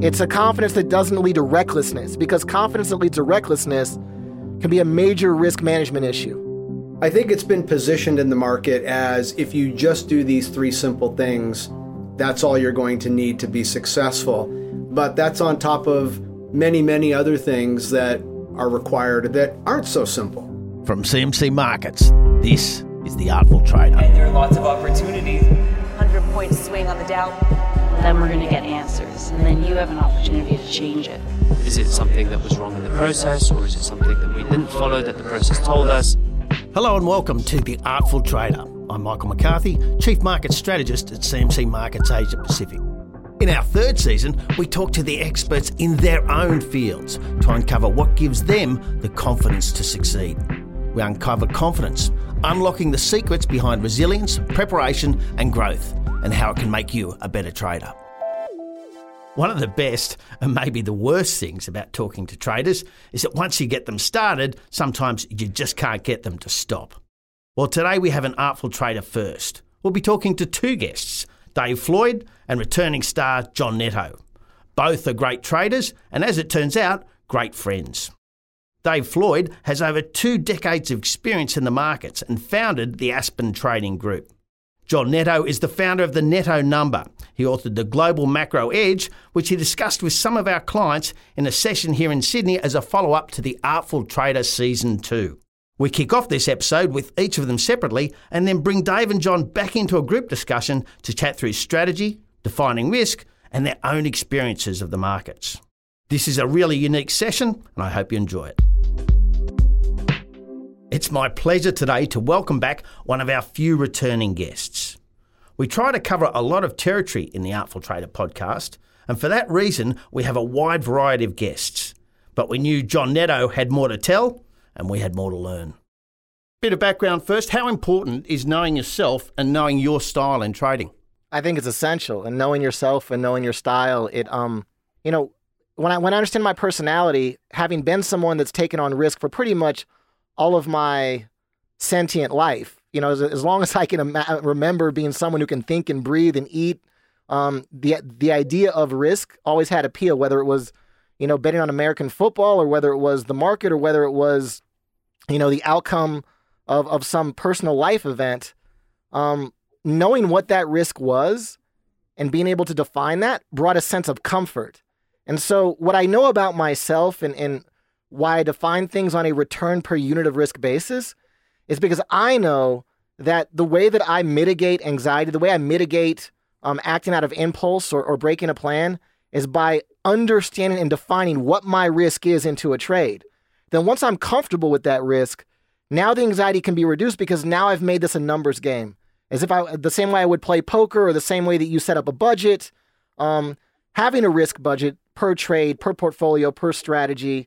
It's a confidence that doesn't lead to recklessness because confidence that leads to recklessness can be a major risk management issue. I think it's been positioned in the market as if you just do these three simple things, that's all you're going to need to be successful. But that's on top of many, many other things that are required that aren't so simple. From CMC Markets, this is The Artful Trader. And there are lots of opportunities. 100 point swing on the Dow. Then we're going to get answers, and then you have an opportunity to change it. Is it something that was wrong in the process, or is it something that we didn't follow that the process told us? Hello and welcome to The Artful Trader. I'm Michael McCarthy, Chief Market Strategist at CMC Markets Asia Pacific. In our third season, we talk to the experts in their own fields to uncover what gives them the confidence to succeed. We uncover confidence, unlocking the secrets behind resilience, preparation, and growth, and how it can make you a better trader. One of the best and maybe the worst things about talking to traders is that once you get them started, sometimes you just can't get them to stop. Well, today we have an artful trader first. We'll be talking to two guests, Dave Floyd and returning star John Netto. Both are great traders and, as it turns out, great friends. Dave Floyd has over two decades of experience in the markets and founded the Aspen Trading Group. John Netto is the founder of the Netto Number. He authored the Global Macro Edge, which he discussed with some of our clients in a session here in Sydney as a follow up to the Artful Trader Season 2. We kick off this episode with each of them separately and then bring Dave and John back into a group discussion to chat through strategy, defining risk, and their own experiences of the markets. This is a really unique session, and I hope you enjoy it. It's my pleasure today to welcome back one of our few returning guests. We try to cover a lot of territory in the Artful Trader podcast, and for that reason, we have a wide variety of guests. But we knew John Netto had more to tell, and we had more to learn. Bit of background first how important is knowing yourself and knowing your style in trading? I think it's essential, and knowing yourself and knowing your style. It um, you know, when I when I understand my personality, having been someone that's taken on risk for pretty much all of my sentient life. You know, as, as long as I can remember being someone who can think and breathe and eat, um, the the idea of risk always had appeal. Whether it was, you know, betting on American football, or whether it was the market, or whether it was, you know, the outcome of of some personal life event. Um, knowing what that risk was and being able to define that brought a sense of comfort. And so, what I know about myself and and why I define things on a return per unit of risk basis is because I know that the way that I mitigate anxiety, the way I mitigate um, acting out of impulse or, or breaking a plan is by understanding and defining what my risk is into a trade. Then once I'm comfortable with that risk, now the anxiety can be reduced because now I've made this a numbers game. As if I, the same way I would play poker or the same way that you set up a budget, um, having a risk budget per trade, per portfolio, per strategy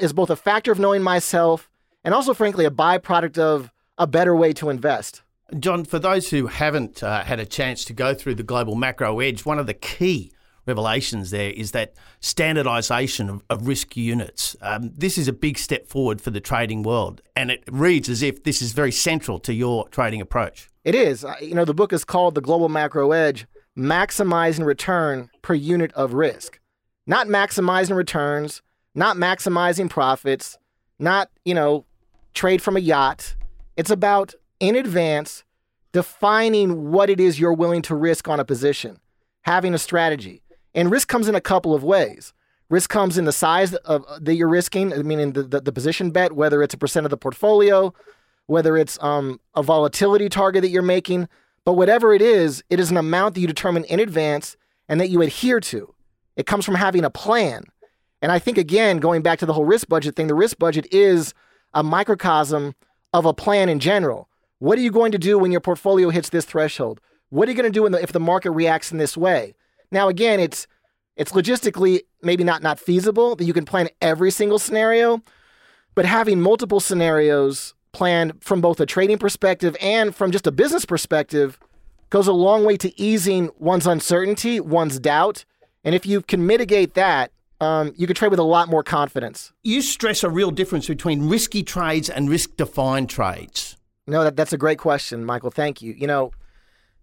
is both a factor of knowing myself and also, frankly, a byproduct of a better way to invest. John, for those who haven't uh, had a chance to go through the Global Macro Edge, one of the key revelations there is that standardization of, of risk units. Um, this is a big step forward for the trading world, and it reads as if this is very central to your trading approach. It is. You know, the book is called The Global Macro Edge Maximizing Return per Unit of Risk. Not maximizing returns, not maximizing profits, not, you know, trade from a yacht. It's about in advance defining what it is you're willing to risk on a position, having a strategy. And risk comes in a couple of ways. Risk comes in the size of that you're risking, meaning the, the, the position bet, whether it's a percent of the portfolio, whether it's um, a volatility target that you're making. But whatever it is, it is an amount that you determine in advance and that you adhere to. It comes from having a plan. And I think, again, going back to the whole risk budget thing, the risk budget is a microcosm of a plan in general. What are you going to do when your portfolio hits this threshold? What are you going to do the, if the market reacts in this way? Now, again, it's it's logistically maybe not not feasible that you can plan every single scenario, but having multiple scenarios planned from both a trading perspective and from just a business perspective goes a long way to easing one's uncertainty, one's doubt, and if you can mitigate that, um, you can trade with a lot more confidence. You stress a real difference between risky trades and risk defined trades. No, that, that's a great question, Michael. Thank you. You know,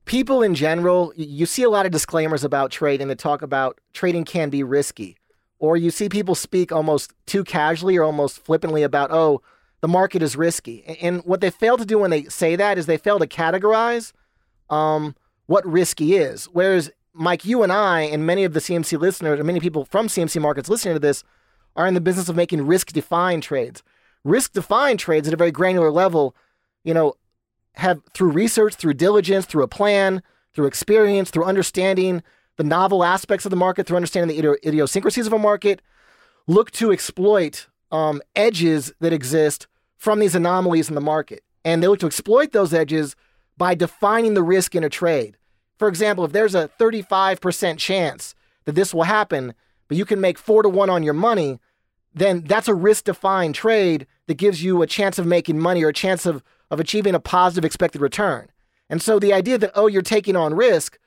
people in general, you see a lot of disclaimers about trading that talk about trading can be risky. Or you see people speak almost too casually or almost flippantly about, oh, the market is risky. And what they fail to do when they say that is they fail to categorize um, what risky is. Whereas, Mike, you and I, and many of the CMC listeners, and many people from CMC markets listening to this, are in the business of making risk defined trades. Risk defined trades at a very granular level, you know, have through research, through diligence, through a plan, through experience, through understanding the novel aspects of the market, through understanding the idiosyncrasies of a market, look to exploit um, edges that exist from these anomalies in the market. And they look to exploit those edges by defining the risk in a trade. For example, if there's a 35% chance that this will happen, but you can make four to one on your money, then that's a risk defined trade that gives you a chance of making money or a chance of, of achieving a positive expected return. And so the idea that, oh, you're taking on risk,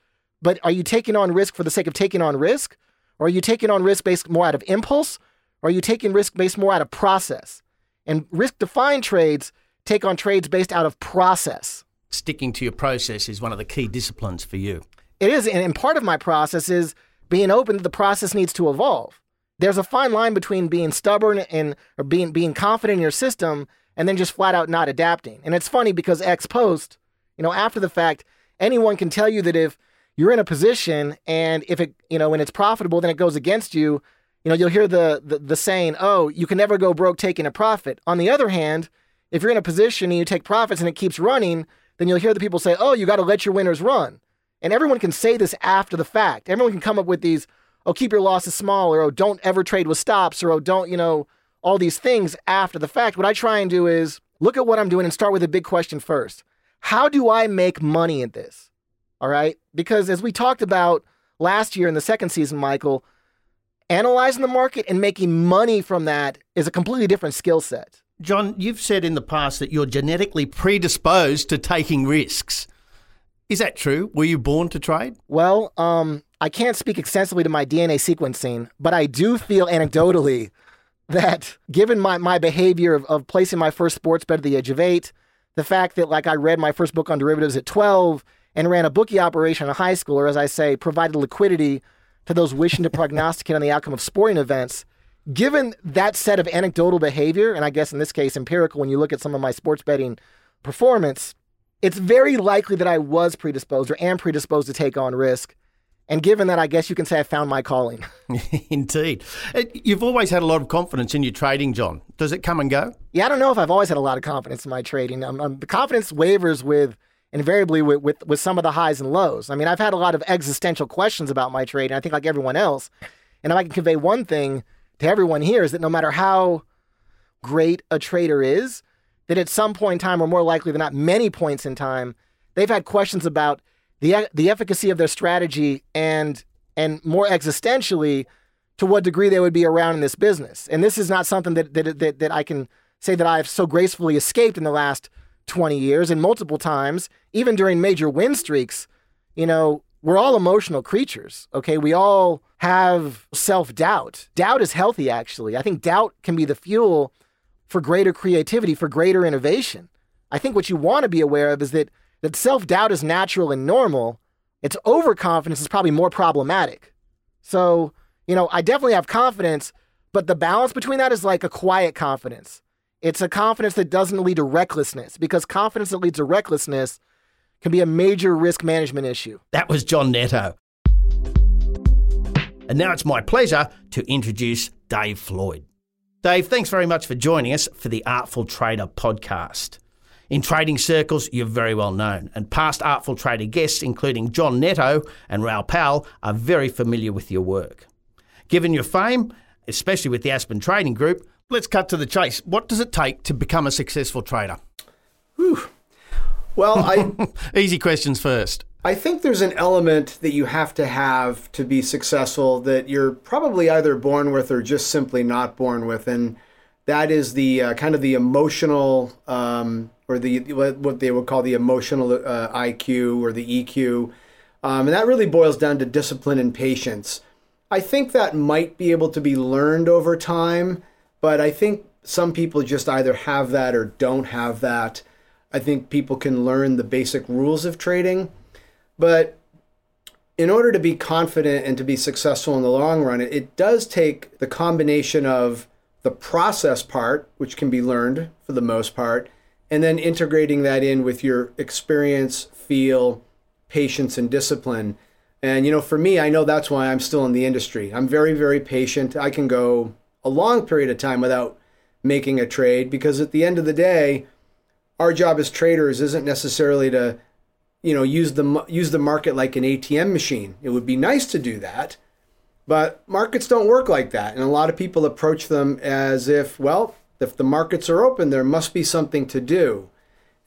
but are you taking on risk for the sake of taking on risk? Or are you taking on risk based more out of impulse? Or are you taking risk based more out of process? And risk defined trades take on trades based out of process. Sticking to your process is one of the key disciplines for you. It is, and, part of my process is being open that the process needs to evolve. There's a fine line between being stubborn and or being being confident in your system and then just flat out not adapting. And it's funny because ex post, you know, after the fact, anyone can tell you that if you're in a position and if it, you know, when it's profitable, then it goes against you. You know, you'll hear the, the the saying, "Oh, you can never go broke taking a profit." On the other hand, if you're in a position and you take profits and it keeps running, then you'll hear the people say, "Oh, you got to let your winners run." And everyone can say this after the fact. Everyone can come up with these, "Oh, keep your losses small," or "Oh, don't ever trade with stops," or "Oh, don't," you know, all these things after the fact. What I try and do is look at what I'm doing and start with a big question first. How do I make money at this? All right? Because as we talked about last year in the second season, Michael, analyzing the market and making money from that is a completely different skill set. John, you've said in the past that you're genetically predisposed to taking risks. Is that true? Were you born to trade? Well, um, I can't speak extensively to my DNA sequencing, but I do feel anecdotally that given my, my behavior of, of placing my first sports bet at the age of eight, the fact that like I read my first book on derivatives at 12 and ran a bookie operation in high school, or as I say, provided liquidity to those wishing to prognosticate on the outcome of sporting events, given that set of anecdotal behavior, and I guess in this case empirical when you look at some of my sports betting performance, it's very likely that I was predisposed or am predisposed to take on risk. And given that, I guess you can say I found my calling. Indeed. Uh, You've always had a lot of confidence in your trading, John. Does it come and go? Yeah, I don't know if I've always had a lot of confidence in my trading. Um, um, the confidence wavers with invariably with, with with some of the highs and lows. I mean, I've had a lot of existential questions about my trading. I think like everyone else. And if I can convey one thing to everyone here is that no matter how great a trader is, that at some point in time, or more likely than not, many points in time, they've had questions about the the efficacy of their strategy and and more existentially to what degree they would be around in this business. And this is not something that that that, that I can say that I've so gracefully escaped in the last 20 years and multiple times, even during major win streaks, you know, we're all emotional creatures, okay? We all have self-doubt. Doubt is healthy actually. I think doubt can be the fuel for greater creativity, for greater innovation. I think what you want to be aware of is that that self-doubt is natural and normal. It's overconfidence is probably more problematic. So, you know, I definitely have confidence, but the balance between that is like a quiet confidence. It's a confidence that doesn't lead to recklessness because confidence that leads to recklessness can be a major risk management issue. That was John Netto. And now it's my pleasure to introduce Dave Floyd. Dave, thanks very much for joining us for the Artful Trader podcast. In trading circles, you're very well known, and past Artful Trader guests, including John Netto and Raoul Pal, are very familiar with your work. Given your fame, especially with the Aspen Trading Group, let's cut to the chase. What does it take to become a successful trader? Well, I Easy questions first. I think there's an element that you have to have to be successful that you're probably either born with or just simply not born with, and that is the uh, kind of the emotional um, or the what they would call the emotional uh, IQ or the EQ, um, and that really boils down to discipline and patience. I think that might be able to be learned over time, but I think some people just either have that or don't have that. I think people can learn the basic rules of trading, But in order to be confident and to be successful in the long run, it, does take the combination of the process part, which can be learned for the most part, and then integrating that in with your experience, feel, patience, and discipline. And, you know, for me, I know that's why I'm still in the industry. I'm very, very patient. I can go a long period of time without making a trade because at the end of the day, our job as traders isn't necessarily to, you know, use the use the market like an ATM machine. It would be nice to do that, but markets don't work like that. And a lot of people approach them as if, well, if the markets are open, there must be something to do.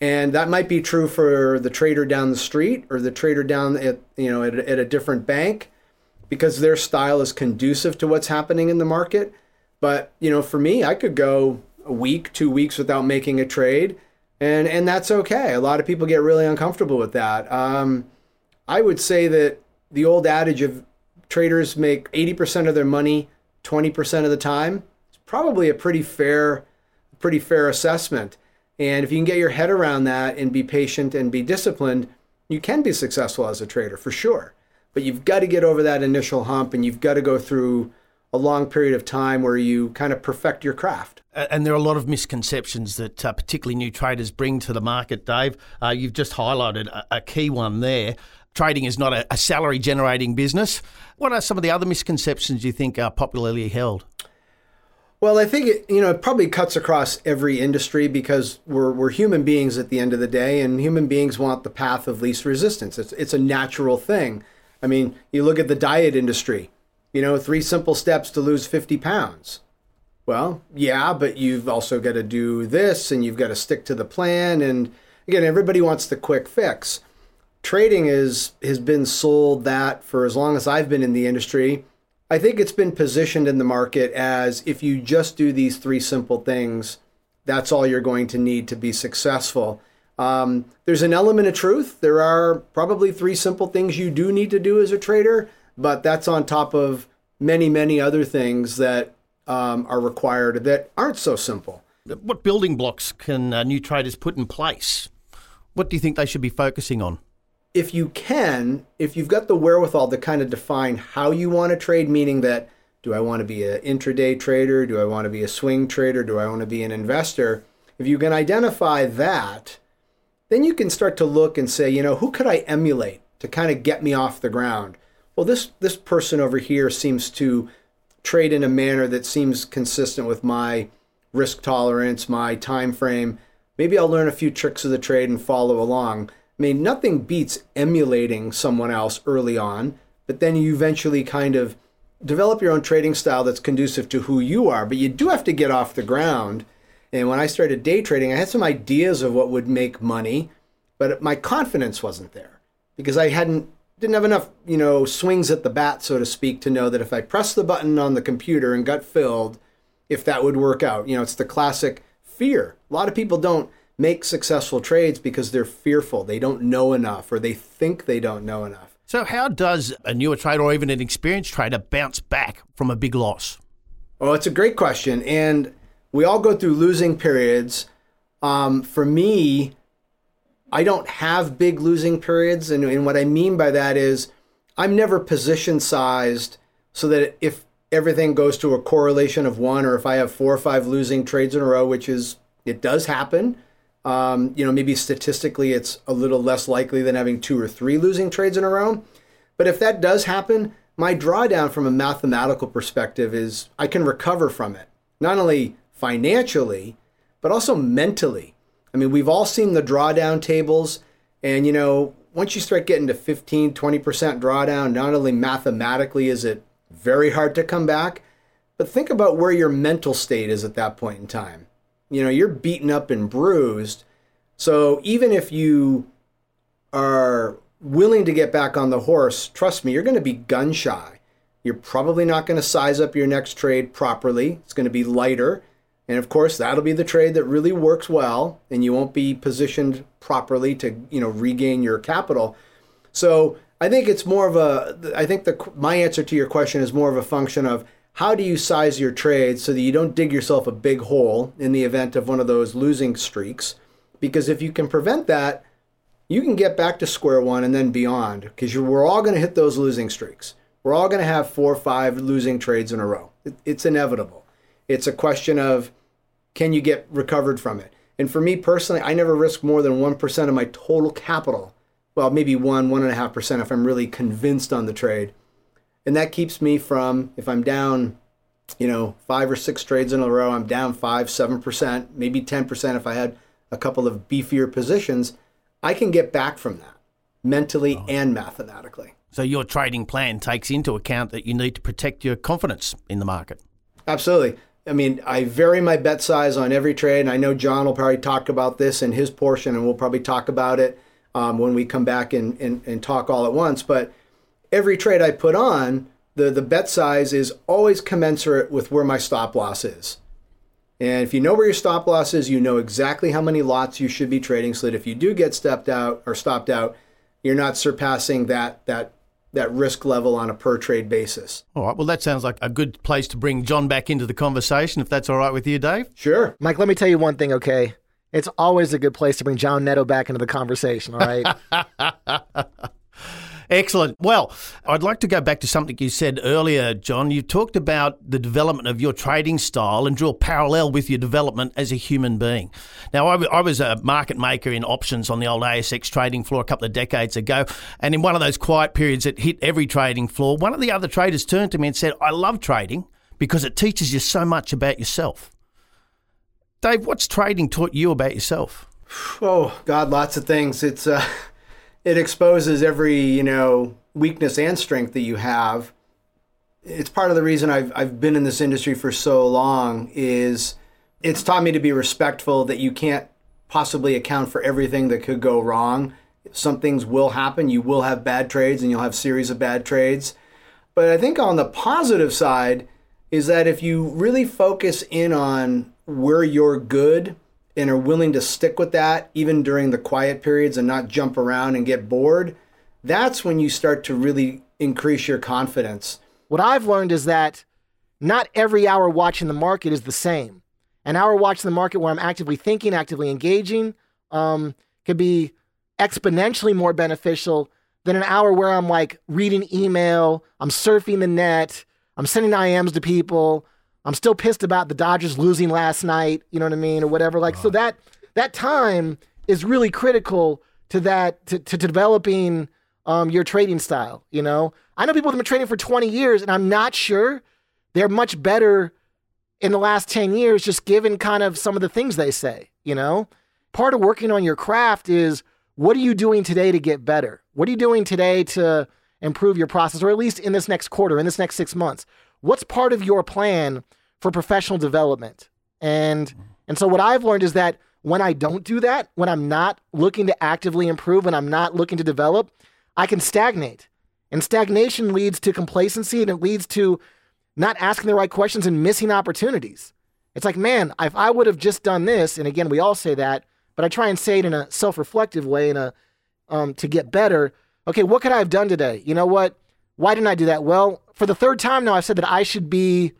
And that might be true for the trader down the street or the trader down at, you know, at, at a different bank because their style is conducive to what's happening in the market. But, you know, for me, I could go a week, two weeks without making a trade, and, and that's okay. A lot of people get really uncomfortable with that. Um, I would say that the old adage of traders make 80% of their money 20% of the time is probably a pretty fair, pretty fair assessment. And if you can get your head around that and be patient and be disciplined, you can be successful as a trader for sure. But you've got to get over that initial hump and you've got to go through a long period of time where you kind of perfect your craft. And there are a lot of misconceptions that uh, particularly new traders bring to the market, Dave. Uh, you've just highlighted a, a, key one there. Trading is not a, a salary generating business. What are some of the other misconceptions you think are popularly held? Well, I think it, you know it probably cuts across every industry because we're we're human beings at the end of the day, and human beings want the path of least resistance. It's it's a natural thing. I mean, you look at the diet industry you know, three simple steps to lose 50 pounds. Well, yeah, but you've also got to do this and you've got to stick to the plan. And again, everybody wants the quick fix. Trading is has been sold that for as long as I've been in the industry. I think it's been positioned in the market as if you just do these three simple things, that's all you're going to need to be successful. Um, there's an element of truth. There are probably three simple things you do need to do as a trader but that's on top of many, many other things that um, are required that aren't so simple. What building blocks can uh, new traders put in place? What do you think they should be focusing on? If you can, if you've got the wherewithal to kind of define how you want to trade, meaning that do I want to be an intraday trader? Do I want to be a swing trader? Do I want to be an investor? If you can identify that, then you can start to look and say, you know, who could I emulate to kind of get me off the ground? Well, this this person over here seems to trade in a manner that seems consistent with my risk tolerance, my time frame. Maybe I'll learn a few tricks of the trade and follow along. I mean, nothing beats emulating someone else early on, but then you eventually kind of develop your own trading style that's conducive to who you are. But you do have to get off the ground. And when I started day trading, I had some ideas of what would make money, but my confidence wasn't there because I hadn't didn't have enough, you know, swings at the bat, so to speak, to know that if I pressed the button on the computer and got filled, if that would work out. You know, it's the classic fear. A lot of people don't make successful trades because they're fearful. They don't know enough or they think they don't know enough. So, how does a newer trader or even an experienced trader bounce back from a big loss? Well, it's a great question. And we all go through losing periods. Um, for me, I don't have big losing periods. And, and what I mean by that is I'm never position sized so that if everything goes to a correlation of one, or if I have four or five losing trades in a row, which is, it does happen. Um, you know, maybe statistically it's a little less likely than having two or three losing trades in a row. But if that does happen, my drawdown from a mathematical perspective is I can recover from it, not only financially, but also mentally. I mean, we've all seen the drawdown tables, and you know, once you start getting to 15, 20% drawdown, not only mathematically is it very hard to come back, but think about where your mental state is at that point in time. You know, you're beaten up and bruised. So even if you are willing to get back on the horse, trust me, you're going to be gun shy. You're probably not going to size up your next trade properly. It's going to be lighter. And of course, that'll be the trade that really works well, and you won't be positioned properly to you know regain your capital. So I think it's more of a. I think the my answer to your question is more of a function of how do you size your trades so that you don't dig yourself a big hole in the event of one of those losing streaks. Because if you can prevent that, you can get back to square one and then beyond because we're all going to hit those losing streaks. We're all going to have four or five losing trades in a row. It, it's inevitable. It's a question of can you get recovered from it? And for me personally, I never risk more than 1% of my total capital. Well, maybe one, one and a half percent if I'm really convinced on the trade. And that keeps me from, if I'm down, you know, five or six trades in a row, I'm down five, seven percent, maybe 10% if I had a couple of beefier positions, I can get back from that mentally oh. and mathematically. So your trading plan takes into account that you need to protect your confidence in the market. Absolutely. I mean, I vary my bet size on every trade, and I know John will probably talk about this in his portion, and we'll probably talk about it um, when we come back and, and, and talk all at once. But every trade I put on, the, the bet size is always commensurate with where my stop loss is. And if you know where your stop loss is, you know exactly how many lots you should be trading so that if you do get stepped out or stopped out, you're not surpassing that that that risk level on a per trade basis. All right. Well, that sounds like a good place to bring John back into the conversation, if that's all right with you, Dave. Sure. Mike, let me tell you one thing, okay? It's always a good place to bring John Netto back into the conversation, all right? Excellent. Well, I'd like to go back to something you said earlier, John. You talked about the development of your trading style and draw a parallel with your development as a human being. Now, I, I was a market maker in options on the old ASX trading floor a couple of decades ago. And in one of those quiet periods that hit every trading floor, one of the other traders turned to me and said, I love trading because it teaches you so much about yourself. Dave, what's trading taught you about yourself? Oh, God, lots of things. It's, uh, it exposes every you know weakness and strength that you have. It's part of the reason I've, I've been in this industry for so long is it's taught me to be respectful that you can't possibly account for everything that could go wrong. Some things will happen. You will have bad trades and you'll have series of bad trades. But i think on the positive side is that if you really focus in on where you're good and are willing to stick with that even during the quiet periods and not jump around and get bored, that's when you start to really increase your confidence. What I've learned is that not every hour watching the market is the same. An hour watching the market where I'm actively thinking, actively engaging, um, could be exponentially more beneficial than an hour where I'm like reading email, I'm surfing the net, I'm sending IMs to people, I'm still pissed about the Dodgers losing last night, you know what I mean, or whatever. Like, so that that time is really critical to that to, to developing um, your trading style. You know, I know people that have been trading for 20 years, and I'm not sure they're much better in the last 10 years, just given kind of some of the things they say. You know, part of working on your craft is what are you doing today to get better? What are you doing today to improve your process, or at least in this next quarter, in this next six months? What's part of your plan for professional development? And and so what I've learned is that when I don't do that, when I'm not looking to actively improve, when I'm not looking to develop, I can stagnate. And stagnation leads to complacency and it leads to not asking the right questions and missing opportunities. It's like, man, if I would have just done this, and again, we all say that, but I try and say it in a self-reflective way, in a um, to get better. Okay, what could I have done today? You know what? Why didn't I do that? Well, for the third time now, I've said that I should be,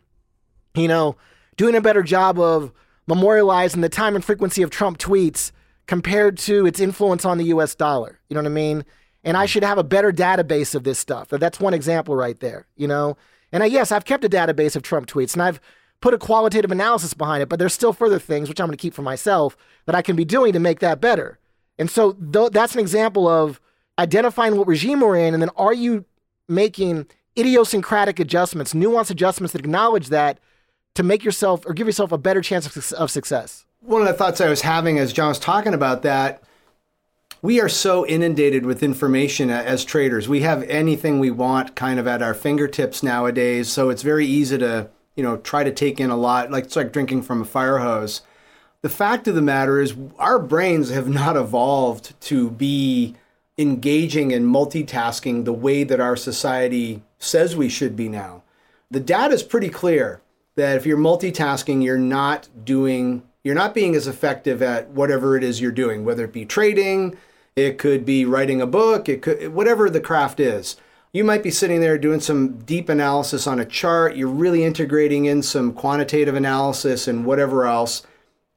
you know, doing a better job of memorializing the time and frequency of Trump tweets compared to its influence on the US dollar. You know what I mean? And I mm. should have a better database of this stuff. That's one example right there, you know? And I, yes, I've kept a database of Trump tweets and I've put a qualitative analysis behind it, but there's still further things, which I'm going to keep for myself, that I can be doing to make that better. And so th- that's an example of identifying what regime we're in, and then are you making idiosyncratic adjustments, nuanced adjustments that acknowledge that to make yourself or give yourself a better chance of, of success. One of the thoughts I was having as John was talking about that, we are so inundated with information as traders. We have anything we want kind of at our fingertips nowadays, so it's very easy to, you know, try to take in a lot. Like it's like drinking from a fire hose. The fact of the matter is our brains have not evolved to be engaging and multitasking the way that our society says we should be now. The data is pretty clear that if you're multitasking, you're not doing, you're not being as effective at whatever it is you're doing, whether it be trading, it could be writing a book, it could, whatever the craft is. You might be sitting there doing some deep analysis on a chart, you're really integrating in some quantitative analysis and whatever else,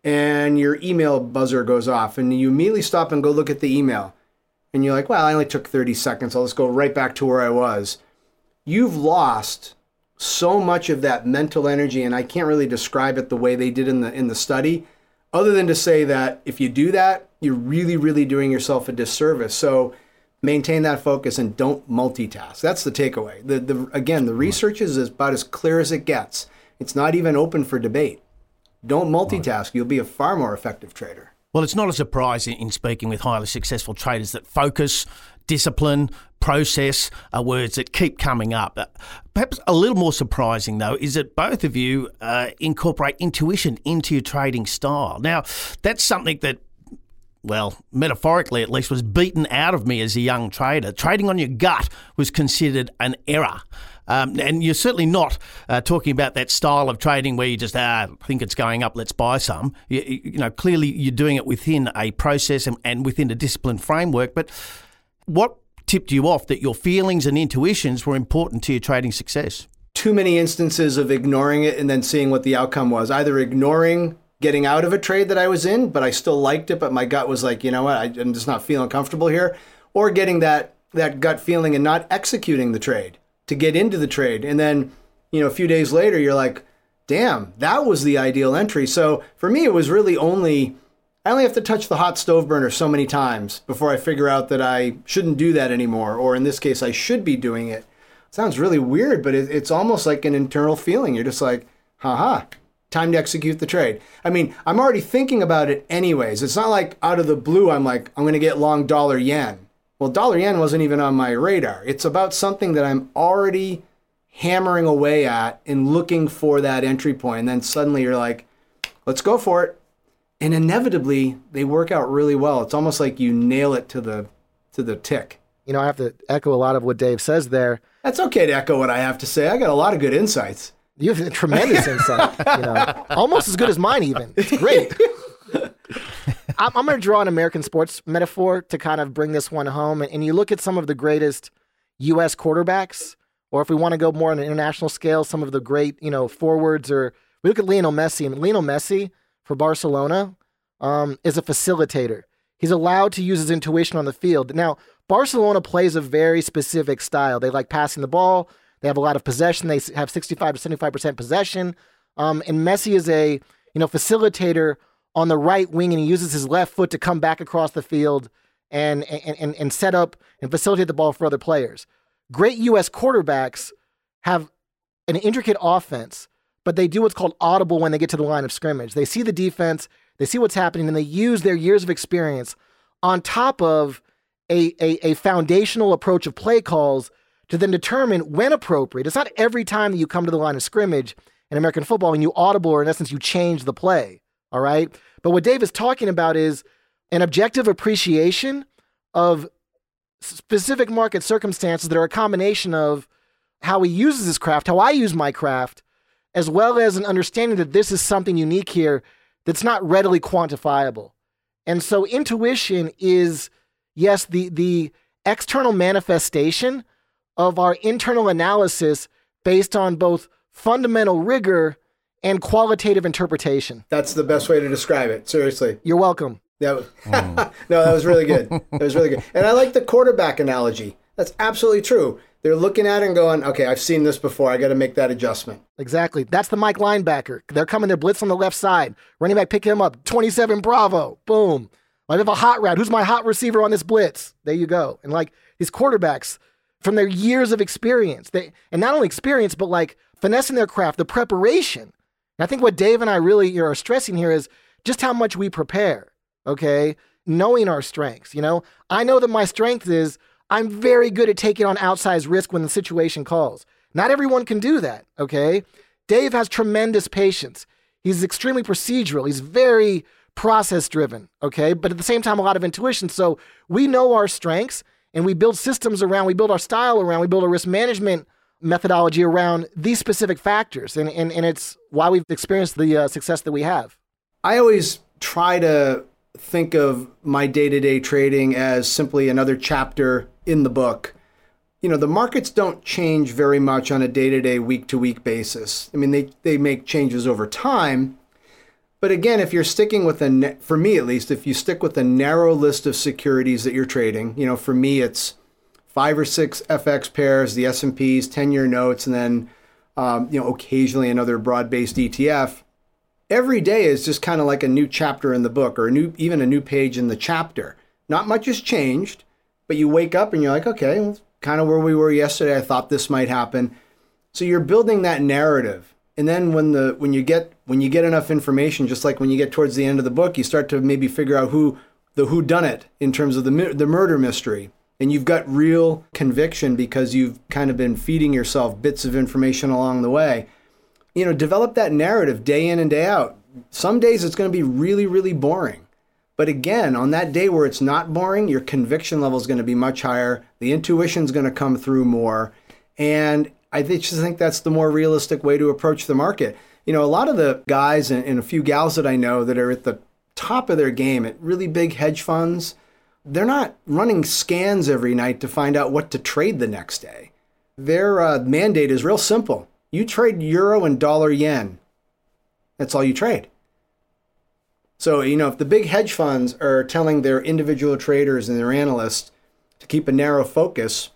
and your email buzzer goes off, and you immediately stop and go look at the email and you're like, well, I only took 30 seconds. I'll just go right back to where I was. You've lost so much of that mental energy, and I can't really describe it the way they did in the in the study, other than to say that if you do that, you're really, really doing yourself a disservice. So maintain that focus and don't multitask. That's the takeaway. The, the again, the research is about as clear as it gets. It's not even open for debate. Don't multitask. You'll be a far more effective trader. Well, it's not a surprise in, in speaking with highly successful traders that focus, discipline, process are words that keep coming up. Uh, Perhaps a little more surprising, though, is that both of you uh, incorporate intuition into your trading style. Now, that's something that well, metaphorically at least, was beaten out of me as a young trader. Trading on your gut was considered an error. Um, and you're certainly not uh, talking about that style of trading where you just ah, think it's going up, let's buy some. You, you know, clearly you're doing it within a process and, and within a disciplined framework. But what tipped you off that your feelings and intuitions were important to your trading success? Too many instances of ignoring it and then seeing what the outcome was. Either ignoring getting out of a trade that I was in, but I still liked it, but my gut was like, you know what, I'm just not feeling comfortable here, or getting that that gut feeling and not executing the trade to get into the trade, and then you know a few days later you're like, damn, that was the ideal entry. So for me, it was really only. I only have to touch the hot stove burner so many times before I figure out that I shouldn't do that anymore, or in this case, I should be doing it. Sounds really weird, but it, it's almost like an internal feeling. You're just like, haha, time to execute the trade. I mean, I'm already thinking about it anyways. It's not like out of the blue, I'm like, I'm going to get long dollar yen. Well, dollar yen wasn't even on my radar. It's about something that I'm already hammering away at and looking for that entry point. And then suddenly you're like, let's go for it. And inevitably, they work out really well. It's almost like you nail it to the to the tick. You know, I have to echo a lot of what Dave says there. That's okay to echo what I have to say. I got a lot of good insights. You have a tremendous insight. You know, almost as good as mine. Even it's great. I'm, I'm going to draw an American sports metaphor to kind of bring this one home. And, and you look at some of the greatest U.S. quarterbacks, or if we want to go more on an international scale, some of the great, you know, forwards. Or we look at Lionel Messi. I Lionel Messi for Barcelona um, is a facilitator. He's allowed to use his intuition on the field. Now, Barcelona plays a very specific style. They like passing the ball. They have a lot of possession. They have 65 to 75 percent possession. Um, and Messi is a you know facilitator on the right wing, and he uses his left foot to come back across the field and and and, and set up and facilitate the ball for other players. Great U.S. quarterbacks have an intricate offense, but they do what's called audible when they get to the line of scrimmage. They see the defense, they see what's happening, and they use their years of experience on top of a, a, a foundational approach of play calls to then determine when appropriate. It's not every time that you come to the line of scrimmage in American football and you audible or in essence you change the play. All right. But what Dave is talking about is an objective appreciation of specific market circumstances that are a combination of how he uses his craft, how I use my craft, as well as an understanding that this is something unique here that's not readily quantifiable. And so intuition is, yes, the the external manifestation of our internal analysis based on both fundamental rigor and qualitative interpretation. That's the best way to describe it. Seriously. You're welcome. That was, oh. no, that was really good. That was really good. And I like the quarterback analogy. That's absolutely true. They're looking at it and going, okay, I've seen this before. I got to make that adjustment. Exactly. That's the Mike linebacker. They're coming, they're blitz on the left side. Running back, pick him up. 27 Bravo. Boom. I have a hot route. Who's my hot receiver on this blitz? There you go. And like these quarterbacks, from their years of experience. They, and not only experience, but like finessing their craft, the preparation. And I think what Dave and I really are stressing here is just how much we prepare, okay? Knowing our strengths. You know, I know that my strength is I'm very good at taking on outsized risk when the situation calls. Not everyone can do that, okay? Dave has tremendous patience. He's extremely procedural. He's very process driven, okay? But at the same time, a lot of intuition. So we know our strengths and we build systems around, we build our style around, we build a risk management methodology around these specific factors. And, and, and it's why we've experienced the uh, success that we have. I always try to think of my day to day trading as simply another chapter in the book. You know, the markets don't change very much on a day to day, week to week basis. I mean, they, they make changes over time, But again, if you're sticking with a, for me at least, if you stick with a narrow list of securities that you're trading, you know, for me it's five or six FX pairs, the S and P's, ten-year notes, and then um, you know occasionally another broad-based ETF. Every day is just kind of like a new chapter in the book, or a new even a new page in the chapter. Not much has changed, but you wake up and you're like, okay, well, kind of where we were yesterday. I thought this might happen. So you're building that narrative and then when the when you get when you get enough information just like when you get towards the end of the book you start to maybe figure out who the who done it in terms of the the murder mystery and you've got real conviction because you've kind of been feeding yourself bits of information along the way. You know develop that narrative day in and day out. Some days it's going to be really really boring. But again on that day where it's not boring your conviction level is going to be much higher. The intuition is going to come through more. And I just think that's the more realistic way to approach the market. You know, a lot of the guys and, and a few gals that I know that are at the top of their game at really big hedge funds, they're not running scans every night to find out what to trade the next day. Their uh, mandate is real simple you trade euro and dollar yen. That's all you trade. So, you know, if the big hedge funds are telling their individual traders and their analysts to keep a narrow focus,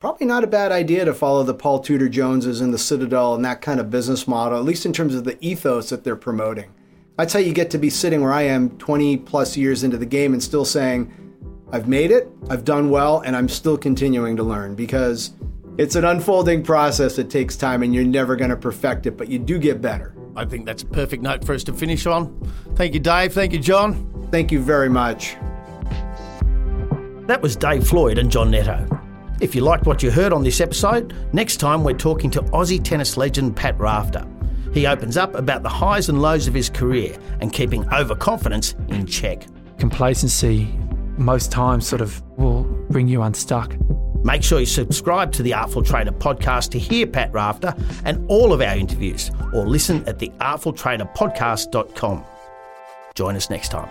probably not a bad idea to follow the Paul Tudor Joneses and the Citadel and that kind of business model, at least in terms of the ethos that they're promoting. That's how you get to be sitting where I am 20 plus years into the game and still saying, I've made it, I've done well, and I'm still continuing to learn because it's an unfolding process. that takes time and you're never going to perfect it, but you do get better. I think that's a perfect note for us to finish on. Thank you, Dave. Thank you, John. Thank you very much. That was Dave Floyd and John Netto. If you liked what you heard on this episode, next time we're talking to Aussie tennis legend Pat Rafter. He opens up about the highs and lows of his career and keeping overconfidence in check. Complacency, most times, sort of will bring you unstuck. Make sure you subscribe to the Artful Trader podcast to hear Pat Rafter and all of our interviews, or listen at the artfultraderpodcast.com. Join us next time.